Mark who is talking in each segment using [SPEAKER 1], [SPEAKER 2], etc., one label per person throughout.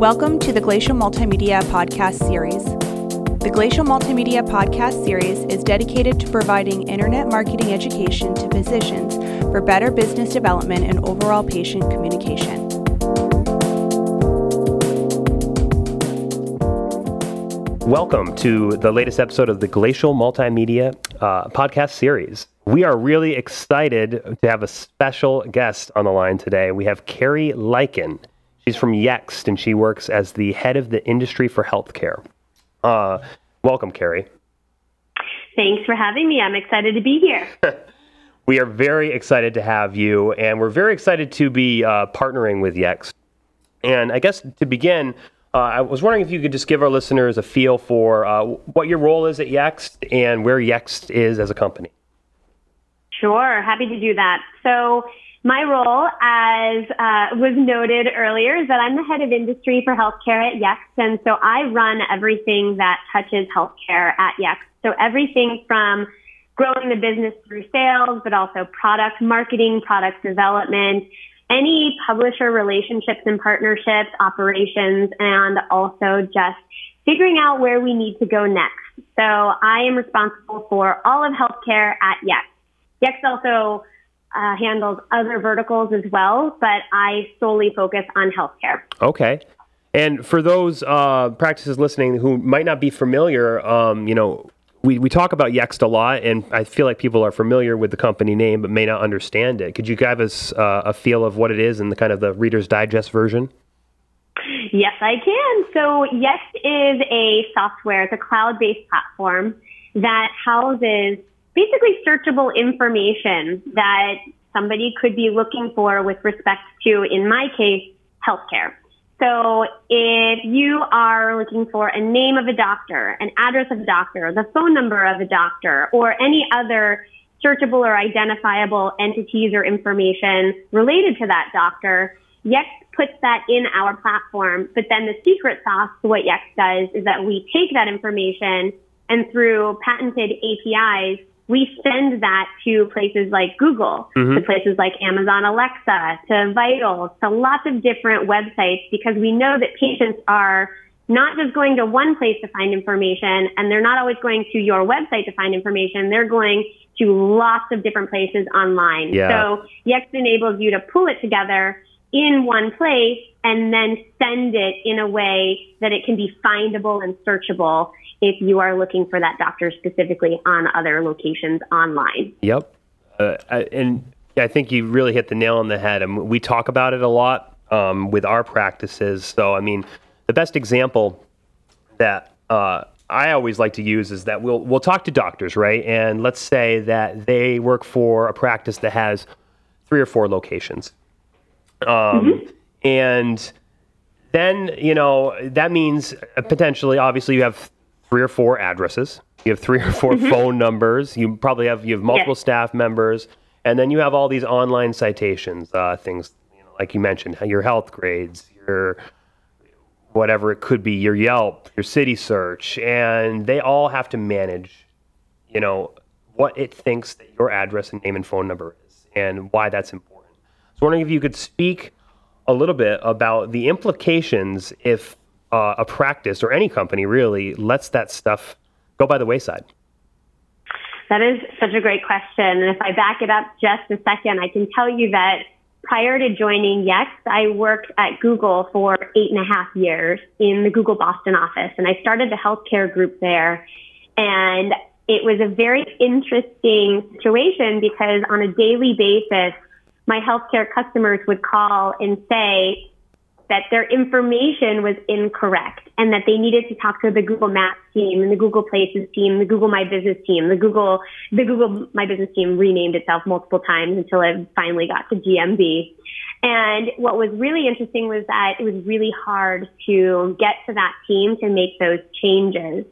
[SPEAKER 1] Welcome to the Glacial Multimedia Podcast Series. The Glacial Multimedia Podcast Series is dedicated to providing internet marketing education to physicians for better business development and overall patient communication.
[SPEAKER 2] Welcome to the latest episode of the Glacial Multimedia uh, Podcast Series. We are really excited to have a special guest on the line today. We have Carrie Liken. She's from Yext and she works as the head of the industry for healthcare. Uh, welcome, Carrie.
[SPEAKER 3] Thanks for having me. I'm excited to be here.
[SPEAKER 2] we are very excited to have you, and we're very excited to be uh, partnering with Yext. And I guess to begin, uh, I was wondering if you could just give our listeners a feel for uh, what your role is at Yext and where Yext is as a company.
[SPEAKER 3] Sure, happy to do that. So, my role, as uh, was noted earlier, is that I'm the head of industry for healthcare at Yext, and so I run everything that touches healthcare at Yext. So everything from growing the business through sales, but also product marketing, product development, any publisher relationships and partnerships, operations, and also just figuring out where we need to go next. So I am responsible for all of healthcare at Yext. Yext also uh, handles other verticals as well, but I solely focus on healthcare.
[SPEAKER 2] Okay. And for those uh, practices listening who might not be familiar, um, you know, we, we talk about Yext a lot, and I feel like people are familiar with the company name but may not understand it. Could you give us uh, a feel of what it is and the kind of the Reader's Digest version?
[SPEAKER 3] Yes, I can. So Yext is a software, it's a cloud-based platform that houses basically searchable information that somebody could be looking for with respect to, in my case, healthcare. So if you are looking for a name of a doctor, an address of a doctor, the phone number of a doctor, or any other searchable or identifiable entities or information related to that doctor, Yext puts that in our platform. But then the secret sauce to what Yext does is that we take that information and through patented APIs, we send that to places like Google, mm-hmm. to places like Amazon Alexa, to Vital, to lots of different websites because we know that patients are not just going to one place to find information and they're not always going to your website to find information. They're going to lots of different places online.
[SPEAKER 2] Yeah.
[SPEAKER 3] So Yext enables you to pull it together in one place and then send it in a way that it can be findable and searchable if you are looking for that doctor specifically on other locations online.
[SPEAKER 2] Yep. Uh, and I think you really hit the nail on the head. And we talk about it a lot um, with our practices. So, I mean, the best example that uh, I always like to use is that we'll we'll talk to doctors, right? And let's say that they work for a practice that has three or four locations, um, mm-hmm. and then you know that means potentially, obviously, you have three or four addresses. You have three or 4 mm-hmm. phone numbers. You probably have you have multiple yes. staff members, and then you have all these online citations, uh, things you know, like you mentioned, your health grades, your whatever it could be, your Yelp, your City Search, and they all have to manage, you know, what it thinks that your address and name and phone number is, and why that's important. Wondering if you could speak a little bit about the implications if uh, a practice or any company really lets that stuff go by the wayside?
[SPEAKER 3] That is such a great question. And if I back it up just a second, I can tell you that prior to joining Yext, I worked at Google for eight and a half years in the Google Boston office. And I started the healthcare group there. And it was a very interesting situation because on a daily basis, my healthcare customers would call and say, that their information was incorrect and that they needed to talk to the Google Maps team and the Google Places team, the Google My Business team, the Google, the Google My Business team renamed itself multiple times until it finally got to GMB. And what was really interesting was that it was really hard to get to that team to make those changes.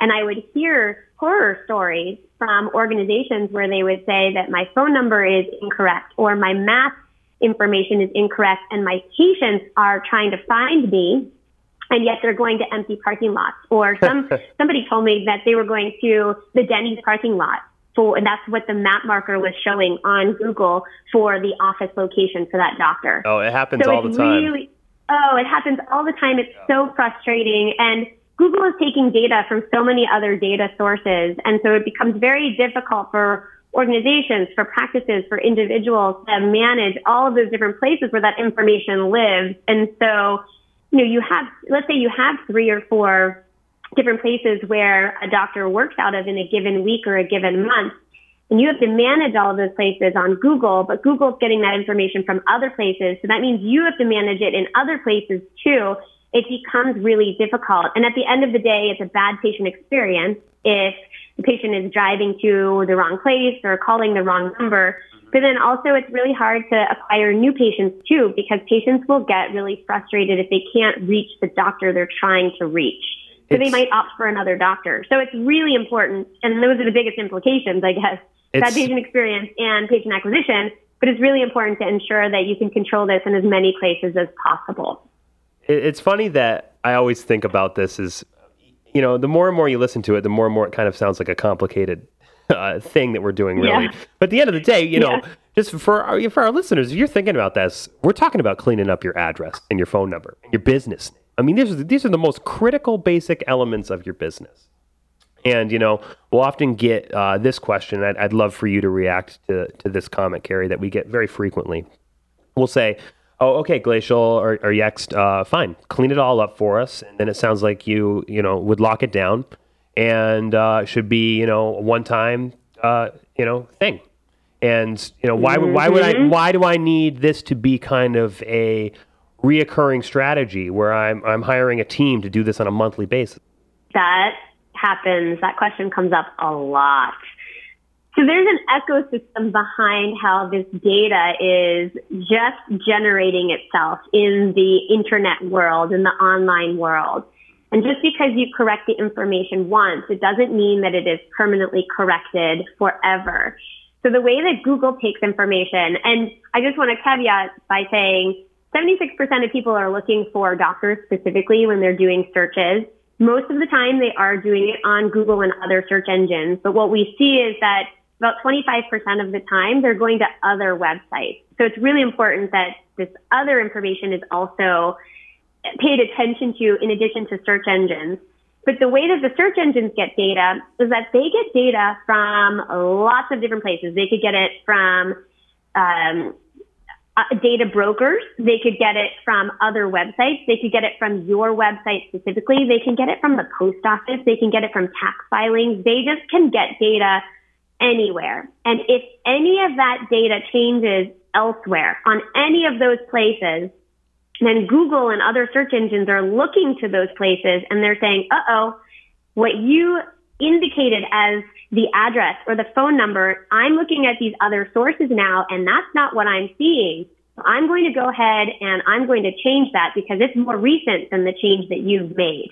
[SPEAKER 3] And I would hear horror stories from organizations where they would say that my phone number is incorrect or my map information is incorrect and my patients are trying to find me and yet they're going to empty parking lots. Or some somebody told me that they were going to the Denny's parking lot for, and that's what the map marker was showing on Google for the office location for that doctor.
[SPEAKER 2] Oh, it happens so all the time. Really,
[SPEAKER 3] Oh, it happens all the time. It's so frustrating. And Google is taking data from so many other data sources. And so it becomes very difficult for organizations, for practices, for individuals to manage all of those different places where that information lives. And so, you know, you have, let's say you have three or four different places where a doctor works out of in a given week or a given month. And you have to manage all of those places on Google, but Google's getting that information from other places. So that means you have to manage it in other places too. It becomes really difficult. And at the end of the day, it's a bad patient experience if the patient is driving to the wrong place or calling the wrong number. Mm-hmm. But then also it's really hard to acquire new patients too, because patients will get really frustrated if they can't reach the doctor they're trying to reach. So it's, they might opt for another doctor. So it's really important. And those are the biggest implications, I guess that patient experience and patient acquisition, but it's really important to ensure that you can control this in as many places as possible.
[SPEAKER 2] It's funny that I always think about this is, you know, the more and more you listen to it, the more and more it kind of sounds like a complicated uh, thing that we're doing, really. Yeah. But at the end of the day, you know, yeah. just for our, for our listeners, if you're thinking about this, we're talking about cleaning up your address and your phone number and your business. I mean, these are, these are the most critical, basic elements of your business. And you know, we'll often get uh, this question. I'd, I'd, love for you to react to to this comment, Carrie, that we get very frequently. We'll say, "Oh, okay, Glacial or, or Yext, uh, fine, clean it all up for us." And then it sounds like you, you know, would lock it down, and uh, should be, you know, a one time, uh, you know, thing. And you know, why mm-hmm. why would I mm-hmm. why do I need this to be kind of a reoccurring strategy where I'm I'm hiring a team to do this on a monthly basis?
[SPEAKER 3] That happens, that question comes up a lot. So there's an ecosystem behind how this data is just generating itself in the internet world, in the online world. And just because you correct the information once, it doesn't mean that it is permanently corrected forever. So the way that Google takes information, and I just want to caveat by saying 76% of people are looking for doctors specifically when they're doing searches. Most of the time they are doing it on Google and other search engines. But what we see is that about 25% of the time they're going to other websites. So it's really important that this other information is also paid attention to in addition to search engines. But the way that the search engines get data is that they get data from lots of different places. They could get it from um, uh, data brokers. They could get it from other websites. They could get it from your website specifically. They can get it from the post office. They can get it from tax filings. They just can get data anywhere. And if any of that data changes elsewhere on any of those places, then Google and other search engines are looking to those places and they're saying, uh oh, what you indicated as the address or the phone number, I'm looking at these other sources now, and that's not what I'm seeing. So I'm going to go ahead and I'm going to change that because it's more recent than the change that you've made.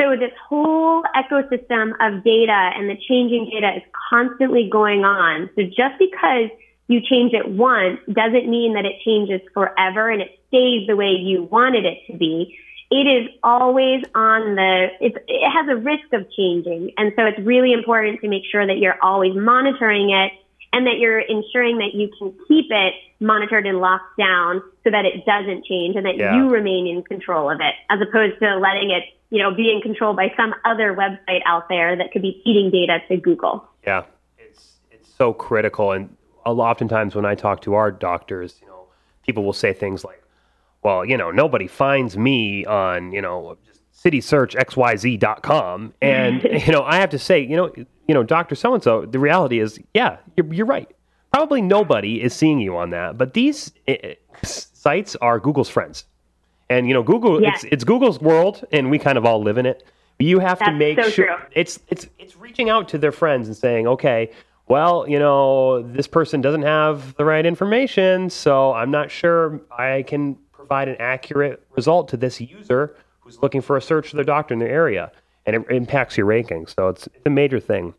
[SPEAKER 3] So this whole ecosystem of data and the changing data is constantly going on. So just because you change it once doesn't mean that it changes forever and it stays the way you wanted it to be it is always on the, it has a risk of changing. And so it's really important to make sure that you're always monitoring it and that you're ensuring that you can keep it monitored and locked down so that it doesn't change and that yeah. you remain in control of it as opposed to letting it, you know, be in control by some other website out there that could be feeding data to Google.
[SPEAKER 2] Yeah. It's, it's so critical. And oftentimes when I talk to our doctors, you know, people will say things like, well, you know, nobody finds me on, you know, citysearchxyz.com. And, you know, I have to say, you know, you know, Dr. So-and-so, the reality is, yeah, you're, you're right. Probably nobody is seeing you on that, but these uh, sites are Google's friends. And, you know, Google, yes. it's, it's Google's world and we kind of all live in it. You have
[SPEAKER 3] That's
[SPEAKER 2] to make
[SPEAKER 3] so
[SPEAKER 2] sure
[SPEAKER 3] true.
[SPEAKER 2] it's, it's, it's reaching out to their friends and saying, okay, well, you know, this person doesn't have the right information, so I'm not sure I can provide an accurate result to this user who's looking for a search for their doctor in their area, and it impacts your rankings. So it's, it's a major thing.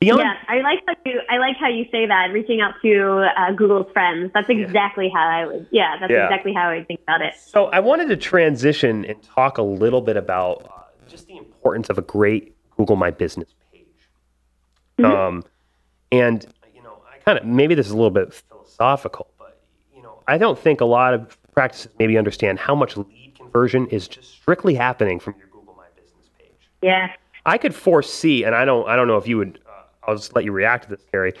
[SPEAKER 3] Beyond, yeah, I like how you I like how you say that. Reaching out to uh, Google's friends. That's exactly yeah. how I would. Yeah, that's yeah. exactly how I think about it.
[SPEAKER 2] So I wanted to transition and talk a little bit about uh, just the importance of a great Google My Business page. Mm-hmm. Um, and you know, I kind of maybe this is a little bit philosophical, but you know, I don't think a lot of practices maybe understand how much lead conversion is just strictly happening from your Google My Business page.
[SPEAKER 3] Yeah.
[SPEAKER 2] I could foresee, and I don't, I don't know if you would. I'll just let you react to this, Carrie.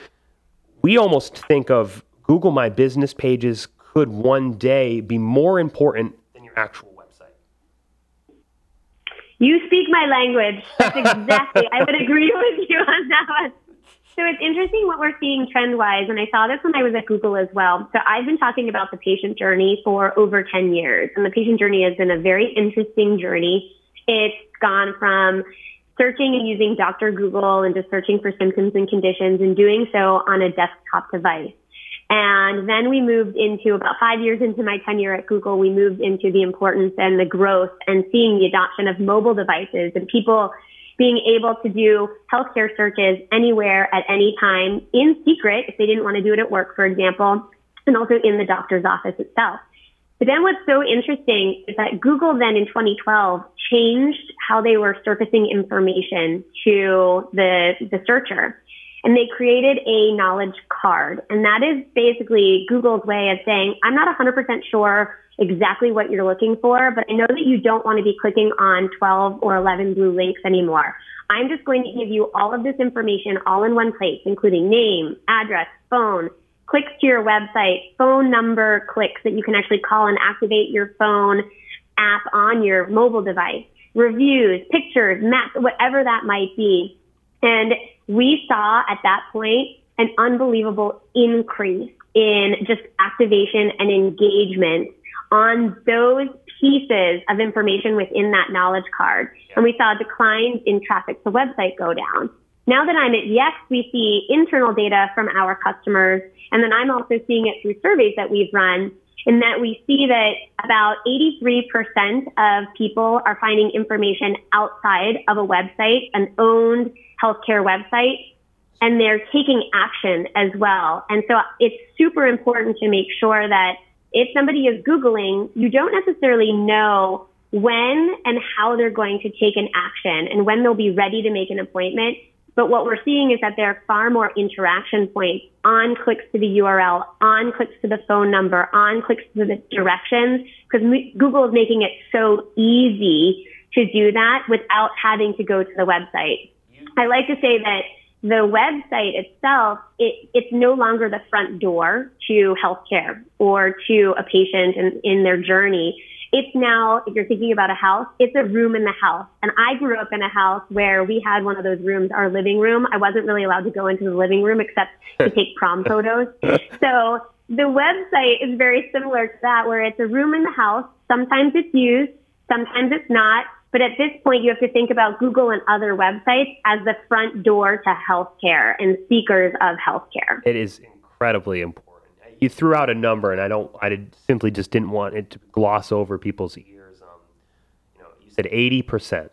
[SPEAKER 2] We almost think of Google My Business pages could one day be more important than your actual website.
[SPEAKER 3] You speak my language. That's exactly. I would agree with you on that one. So it's interesting what we're seeing trend wise, and I saw this when I was at Google as well. So I've been talking about the patient journey for over 10 years, and the patient journey has been a very interesting journey. It's gone from searching and using Dr. Google and just searching for symptoms and conditions and doing so on a desktop device. And then we moved into about five years into my tenure at Google, we moved into the importance and the growth and seeing the adoption of mobile devices and people being able to do healthcare searches anywhere at any time in secret if they didn't want to do it at work, for example, and also in the doctor's office itself. But then what's so interesting is that Google then in 2012 changed how they were surfacing information to the, the searcher. And they created a knowledge card. And that is basically Google's way of saying, I'm not 100% sure exactly what you're looking for, but I know that you don't want to be clicking on 12 or 11 blue links anymore. I'm just going to give you all of this information all in one place, including name, address, phone, clicks to your website, phone number clicks that you can actually call and activate your phone app on your mobile device, reviews, pictures, maps, whatever that might be. And we saw at that point an unbelievable increase in just activation and engagement on those pieces of information within that knowledge card. And we saw declines in traffic to website go down. Now that I'm at Yext, we see internal data from our customers, and then I'm also seeing it through surveys that we've run, in that we see that about 83% of people are finding information outside of a website, an owned healthcare website, and they're taking action as well. And so it's super important to make sure that if somebody is Googling, you don't necessarily know when and how they're going to take an action and when they'll be ready to make an appointment. But what we're seeing is that there are far more interaction points on clicks to the URL, on clicks to the phone number, on clicks to the directions, because Google is making it so easy to do that without having to go to the website. I like to say that the website itself, it, it's no longer the front door to healthcare or to a patient in, in their journey. It's now, if you're thinking about a house, it's a room in the house. And I grew up in a house where we had one of those rooms, our living room. I wasn't really allowed to go into the living room except to take prom photos. So the website is very similar to that, where it's a room in the house. Sometimes it's used, sometimes it's not. But at this point, you have to think about Google and other websites as the front door to healthcare and seekers of healthcare.
[SPEAKER 2] It is incredibly important. You threw out a number, and I don't. I did, simply just didn't want it to gloss over people's ears. Um, you know, you said eighty percent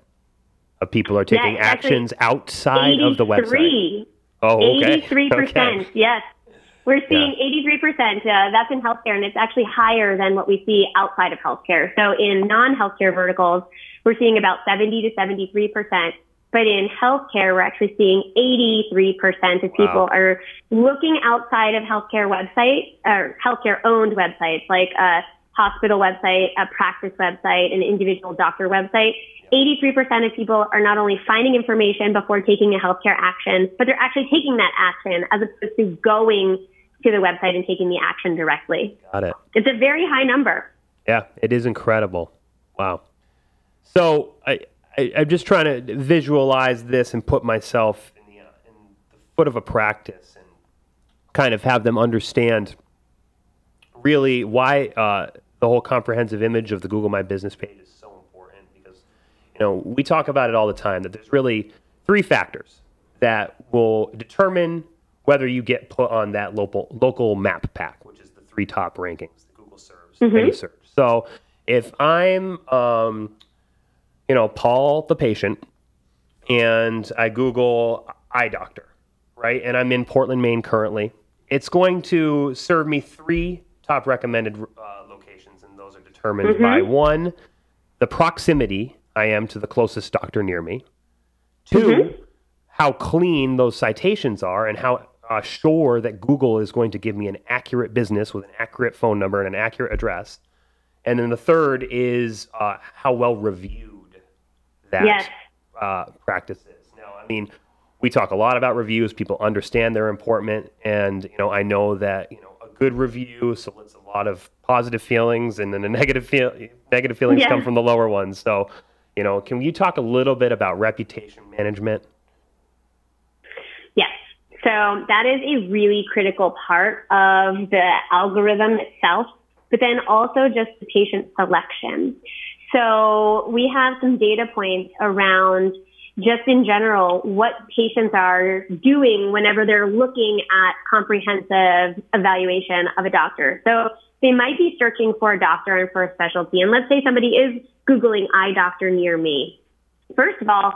[SPEAKER 2] of people are taking
[SPEAKER 3] yes,
[SPEAKER 2] actions outside of the website.
[SPEAKER 3] Oh, okay. Eighty-three percent. Okay. Yes. We're seeing yeah. 83%. Uh, that's in healthcare, and it's actually higher than what we see outside of healthcare. So in non-healthcare verticals, we're seeing about 70 to 73%. But in healthcare, we're actually seeing 83% of people wow. are looking outside of healthcare websites or healthcare owned websites like a hospital website, a practice website, an individual doctor website. 83% of people are not only finding information before taking a healthcare action, but they're actually taking that action as opposed to going to the website and taking the action directly.
[SPEAKER 2] Got it.
[SPEAKER 3] It's a very high number.
[SPEAKER 2] Yeah, it is incredible. Wow. So I, I am just trying to visualize this and put myself in the, uh, in the foot of a practice and kind of have them understand really why uh, the whole comprehensive image of the Google My Business page is so important because you know we talk about it all the time that there's really three factors that will determine whether you get put on that local local map pack, which is the three top rankings that Google serves mm-hmm. any search. So if I'm, um, you know, Paul the patient, and I Google eye doctor, right, and I'm in Portland, Maine currently, it's going to serve me three top recommended uh, locations, and those are determined mm-hmm. by one, the proximity I am to the closest doctor near me. 2 mm-hmm. how clean those citations are and how uh, sure that Google is going to give me an accurate business with an accurate phone number and an accurate address. and then the third is uh, how well reviewed that
[SPEAKER 3] Yes.
[SPEAKER 2] uh, practice is. Now, I mean, we talk a lot about reviews. People understand they're important, and you know, I know that you know a good review solicits a lot of positive feelings, and then the negative feel negative feelings
[SPEAKER 3] Yeah.
[SPEAKER 2] come from the lower ones. So, you know, can you talk a little bit about reputation management?
[SPEAKER 3] Yes. So that is a really critical part of the algorithm itself, but then also just the patient selection. So we have some data points around just in general what patients are doing whenever they're looking at comprehensive evaluation of a doctor. So they might be searching for a doctor and for a specialty. And let's say somebody is Googling eye doctor near me. First of all,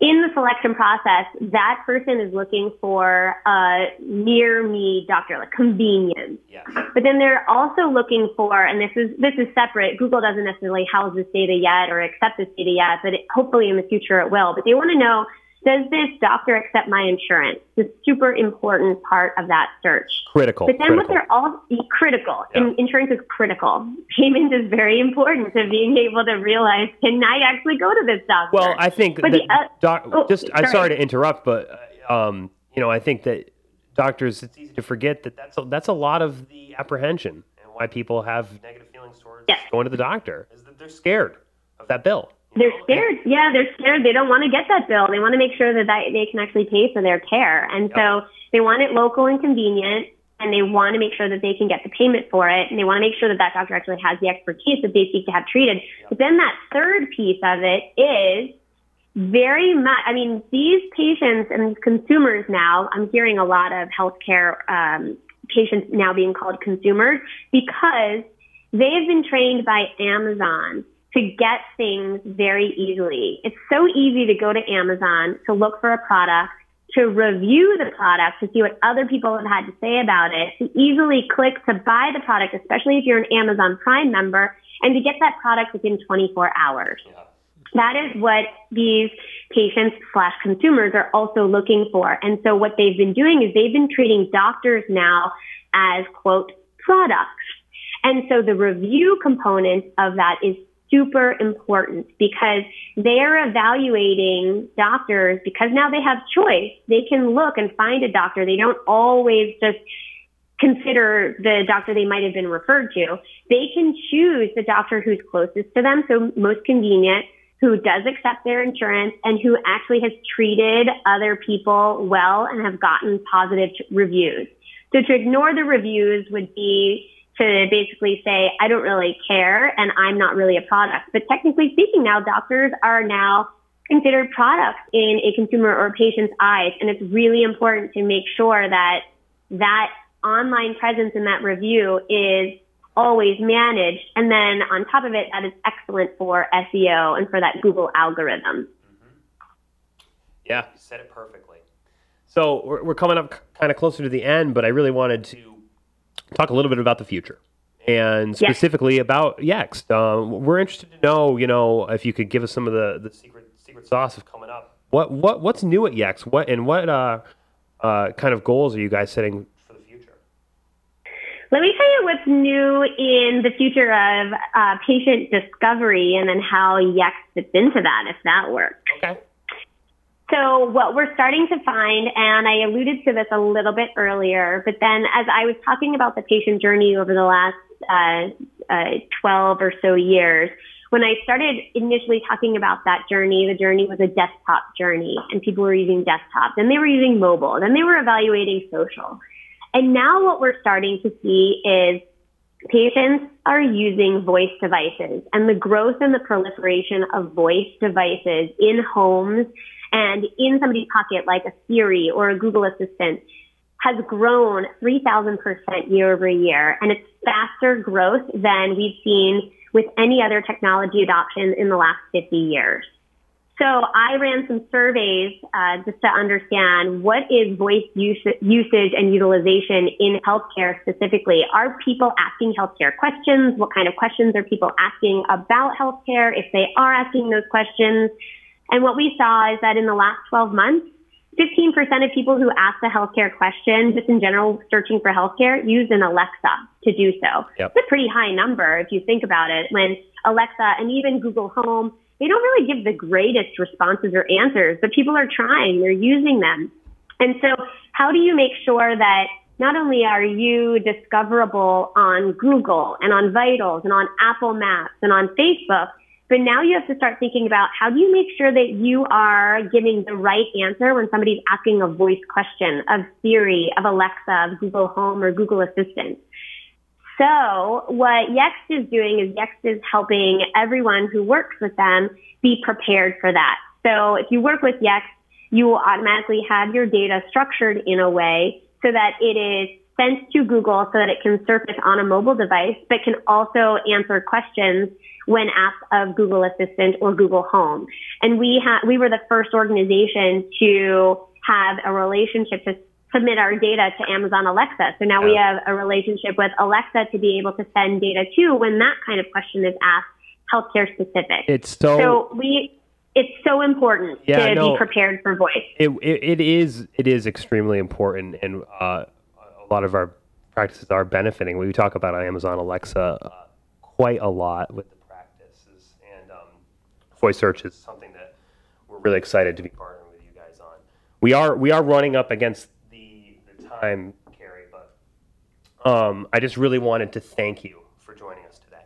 [SPEAKER 3] in the selection process, that person is looking for a near me doctor, like convenience.
[SPEAKER 2] Yes.
[SPEAKER 3] But then they're also looking for, and this is this is separate. Google doesn't necessarily house this data yet or accept this data yet, but it, hopefully in the future it will. But they want to know does this doctor accept my insurance? A super important part of that search.
[SPEAKER 2] Critical.
[SPEAKER 3] But then what they're all critical,
[SPEAKER 2] Yeah.
[SPEAKER 3] and insurance is critical. Payment is very important to being able to realize, can I actually go to this doctor?
[SPEAKER 2] Well, I think
[SPEAKER 3] But the, uh,
[SPEAKER 2] doc,
[SPEAKER 3] oh,
[SPEAKER 2] just I'm
[SPEAKER 3] sorry.
[SPEAKER 2] sorry to interrupt, but um, you know, I think that doctors it's easy to forget that that's a, that's a lot of the apprehension and why people have negative feelings towards going to the doctor is that they're scared of that bill.
[SPEAKER 3] They're scared. Yeah, they're scared. They don't want to get that bill. They want to make sure that they they can actually pay for their care. And so they want it local and convenient, and they want to make sure that they can get the payment for it, and they want to make sure that that doctor actually has the expertise that they seek to have treated. But then that third piece of it is very much, I mean, these patients and these consumers now, I'm hearing a lot of healthcare um, patients now being called consumers because they've been trained by Amazon to get things very easily. It's so easy to go to Amazon to look for a product, to review the product, to see what other people have had to say about it, to easily click to buy the product, especially if you're an Amazon Prime member, and to get that product within 24 hours. That is what these patients slash consumers are also looking for. And so what they've been doing is they've been treating doctors now as quote products. And so the review component of that is super important because they are evaluating doctors because now they have choice. They can look and find a doctor. They don't always just consider the doctor they might have been referred to. They can choose the doctor who's closest to them, so most convenient, who does accept their insurance and who actually has treated other people well and have gotten positive reviews. So to ignore the reviews would be to basically say, I don't really care and I'm not really a product. But technically speaking now, doctors are now considered products in a consumer or patient's eyes. And it's really important to make sure that that online presence in that review is always managed. And then on top of it, that is excellent for SEO and for that Google algorithm.
[SPEAKER 2] Yeah, you said it perfectly. So we're, we're coming up kind of closer to the end, but I really wanted to talk a little bit about the future and specifically about Yext. Um, we're interested to know, you know, if you could give us some of the, the secret secret sauce of coming up. What what what's new at Yext? What and what uh, uh, kind of goals are you guys setting for the future?
[SPEAKER 3] Let me tell you what's new in the future of uh, patient discovery and then how Yext fits into that, if that works.
[SPEAKER 2] Okay.
[SPEAKER 3] So what we're starting to find, and I alluded to this a little bit earlier, but then as I was talking about the patient journey over the last uh, uh, 12 or so years, when I started initially talking about that journey, the journey was a desktop journey, and people were using desktop. Then they were using mobile. Then they were evaluating social. And now what we're starting to see is patients are using voice devices and the growth and the proliferation of voice devices in homes and in somebody's pocket like a Siri or a Google Assistant has grown 3,000% year over year. And it's faster growth than we've seen with any other technology adoption in the last 50 years. So I ran some surveys uh, just to understand what is voice use- usage and utilization in healthcare specifically. Are people asking healthcare questions? What kind of questions are people asking about healthcare? If they are asking those questions, and what we saw is that in the last 12 months, 15% of people who asked a healthcare question, just in general searching for healthcare, used an Alexa to do so.
[SPEAKER 2] Yep.
[SPEAKER 3] It's a pretty high number if you think about it. When Alexa and even Google Home, they don't really give the greatest responses or answers, but people are trying, they're using them. And so, how do you make sure that not only are you discoverable on Google and on Vitals and on Apple Maps and on Facebook, but now you have to start thinking about how do you make sure that you are giving the right answer when somebody's asking a voice question of Siri, of Alexa, of Google Home or Google Assistant. So what Yext is doing is Yext is helping everyone who works with them be prepared for that. So if you work with Yext, you will automatically have your data structured in a way so that it is sent to Google so that it can surface on a mobile device, but can also answer questions when asked of Google Assistant or Google Home. And we ha- we were the first organization to have a relationship to submit our data to Amazon Alexa. So now we have a relationship with Alexa to be able to send data to when that kind of question is asked, healthcare specific.
[SPEAKER 2] It's so,
[SPEAKER 3] so we it's so important
[SPEAKER 2] yeah,
[SPEAKER 3] to
[SPEAKER 2] no,
[SPEAKER 3] be prepared for voice.
[SPEAKER 2] It, it, it is it is extremely important, and uh, a lot of our practices are benefiting. We talk about Amazon Alexa uh, quite a lot with the practices, and um, voice search is something that we're really excited to be partnering with you guys on. We are we are running up against the the time, Carrie, but um, I just really wanted to thank you for joining us today.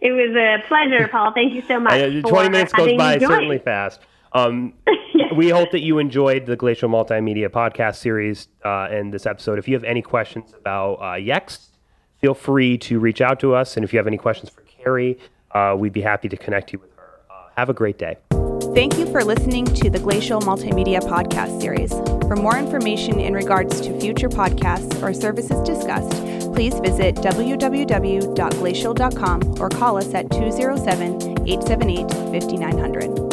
[SPEAKER 3] It was a pleasure, Paul. Thank you so much. Uh,
[SPEAKER 2] Twenty minutes goes by certainly fast. Um, yes. We hope that you enjoyed the Glacial Multimedia podcast series uh, and this episode. If you have any questions about uh, Yext, feel free to reach out to us. And if you have any questions for Carrie, uh, we'd be happy to connect you with her. Uh, have a great day.
[SPEAKER 1] Thank you for listening to the Glacial Multimedia podcast series. For more information in regards to future podcasts or services discussed, please visit www.glacial.com or call us at 207 878 5900.